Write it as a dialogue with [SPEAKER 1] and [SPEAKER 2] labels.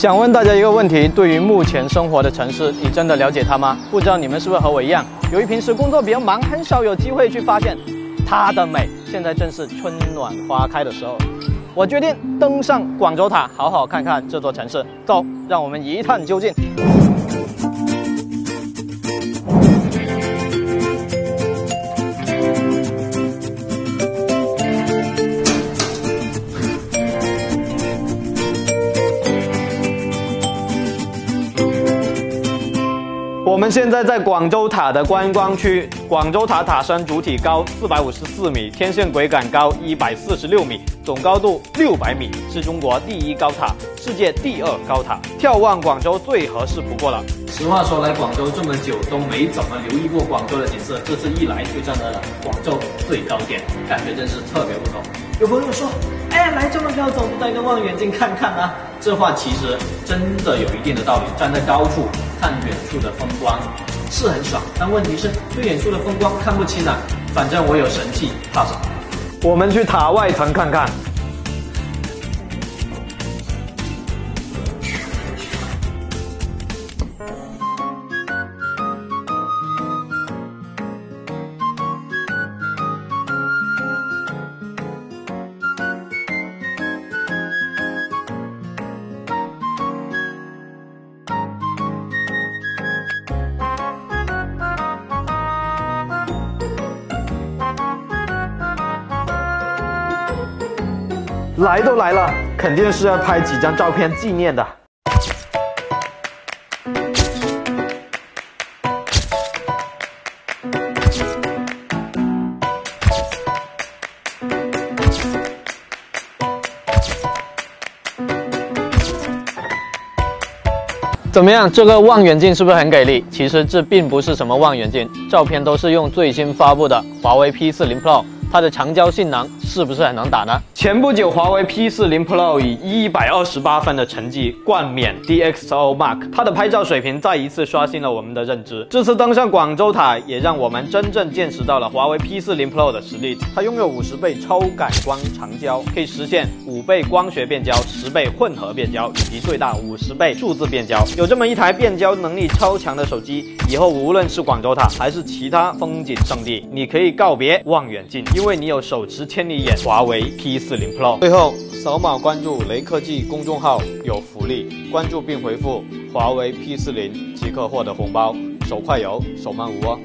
[SPEAKER 1] 想问大家一个问题：对于目前生活的城市，你真的了解它吗？不知道你们是不是和我一样，由于平时工作比较忙，很少有机会去发现它的美。现在正是春暖花开的时候，我决定登上广州塔，好好看看这座城市。走，让我们一探究竟。我们现在在广州塔的观光区。广州塔塔身主体高四百五十四米，天线轨杆高一百四十六米，总高度六百米，是中国第一高塔，世界第二高塔，眺望广州最合适不过了。
[SPEAKER 2] 实话说，来广州这么久都没怎么留意过广州的景色，这次一来就站在了广州最高点，感觉真是特别不同。有朋友说，哎，来这么高，怎么不带个望远镜看看呢？这话其实真的有一定的道理。站在高处看远处的风光是很爽，但问题是最远处的风光看不清啊。反正我有神器，怕什么？
[SPEAKER 1] 我们去塔外层看看。来都来了，肯定是要拍几张照片纪念的。怎么样？这个望远镜是不是很给力？其实这并不是什么望远镜，照片都是用最新发布的华为 P40 Pro。它的长焦性能是不是很能打呢？前不久，华为 P40 Pro 以一百二十八分的成绩冠冕 DxO Mark，它的拍照水平再一次刷新了我们的认知。这次登上广州塔，也让我们真正见识到了华为 P40 Pro 的实力。它拥有五十倍超感光长焦，可以实现五倍光学变焦、十倍混合变焦以及最大五十倍数字变焦。有这么一台变焦能力超强的手机，以后无论是广州塔还是其他风景胜地，你可以告别望远镜。因为你有手持千里眼华为 P40 Pro，最后扫码关注雷科技公众号有福利，关注并回复华为 P40 即可获得红包，手快有，手慢无哦。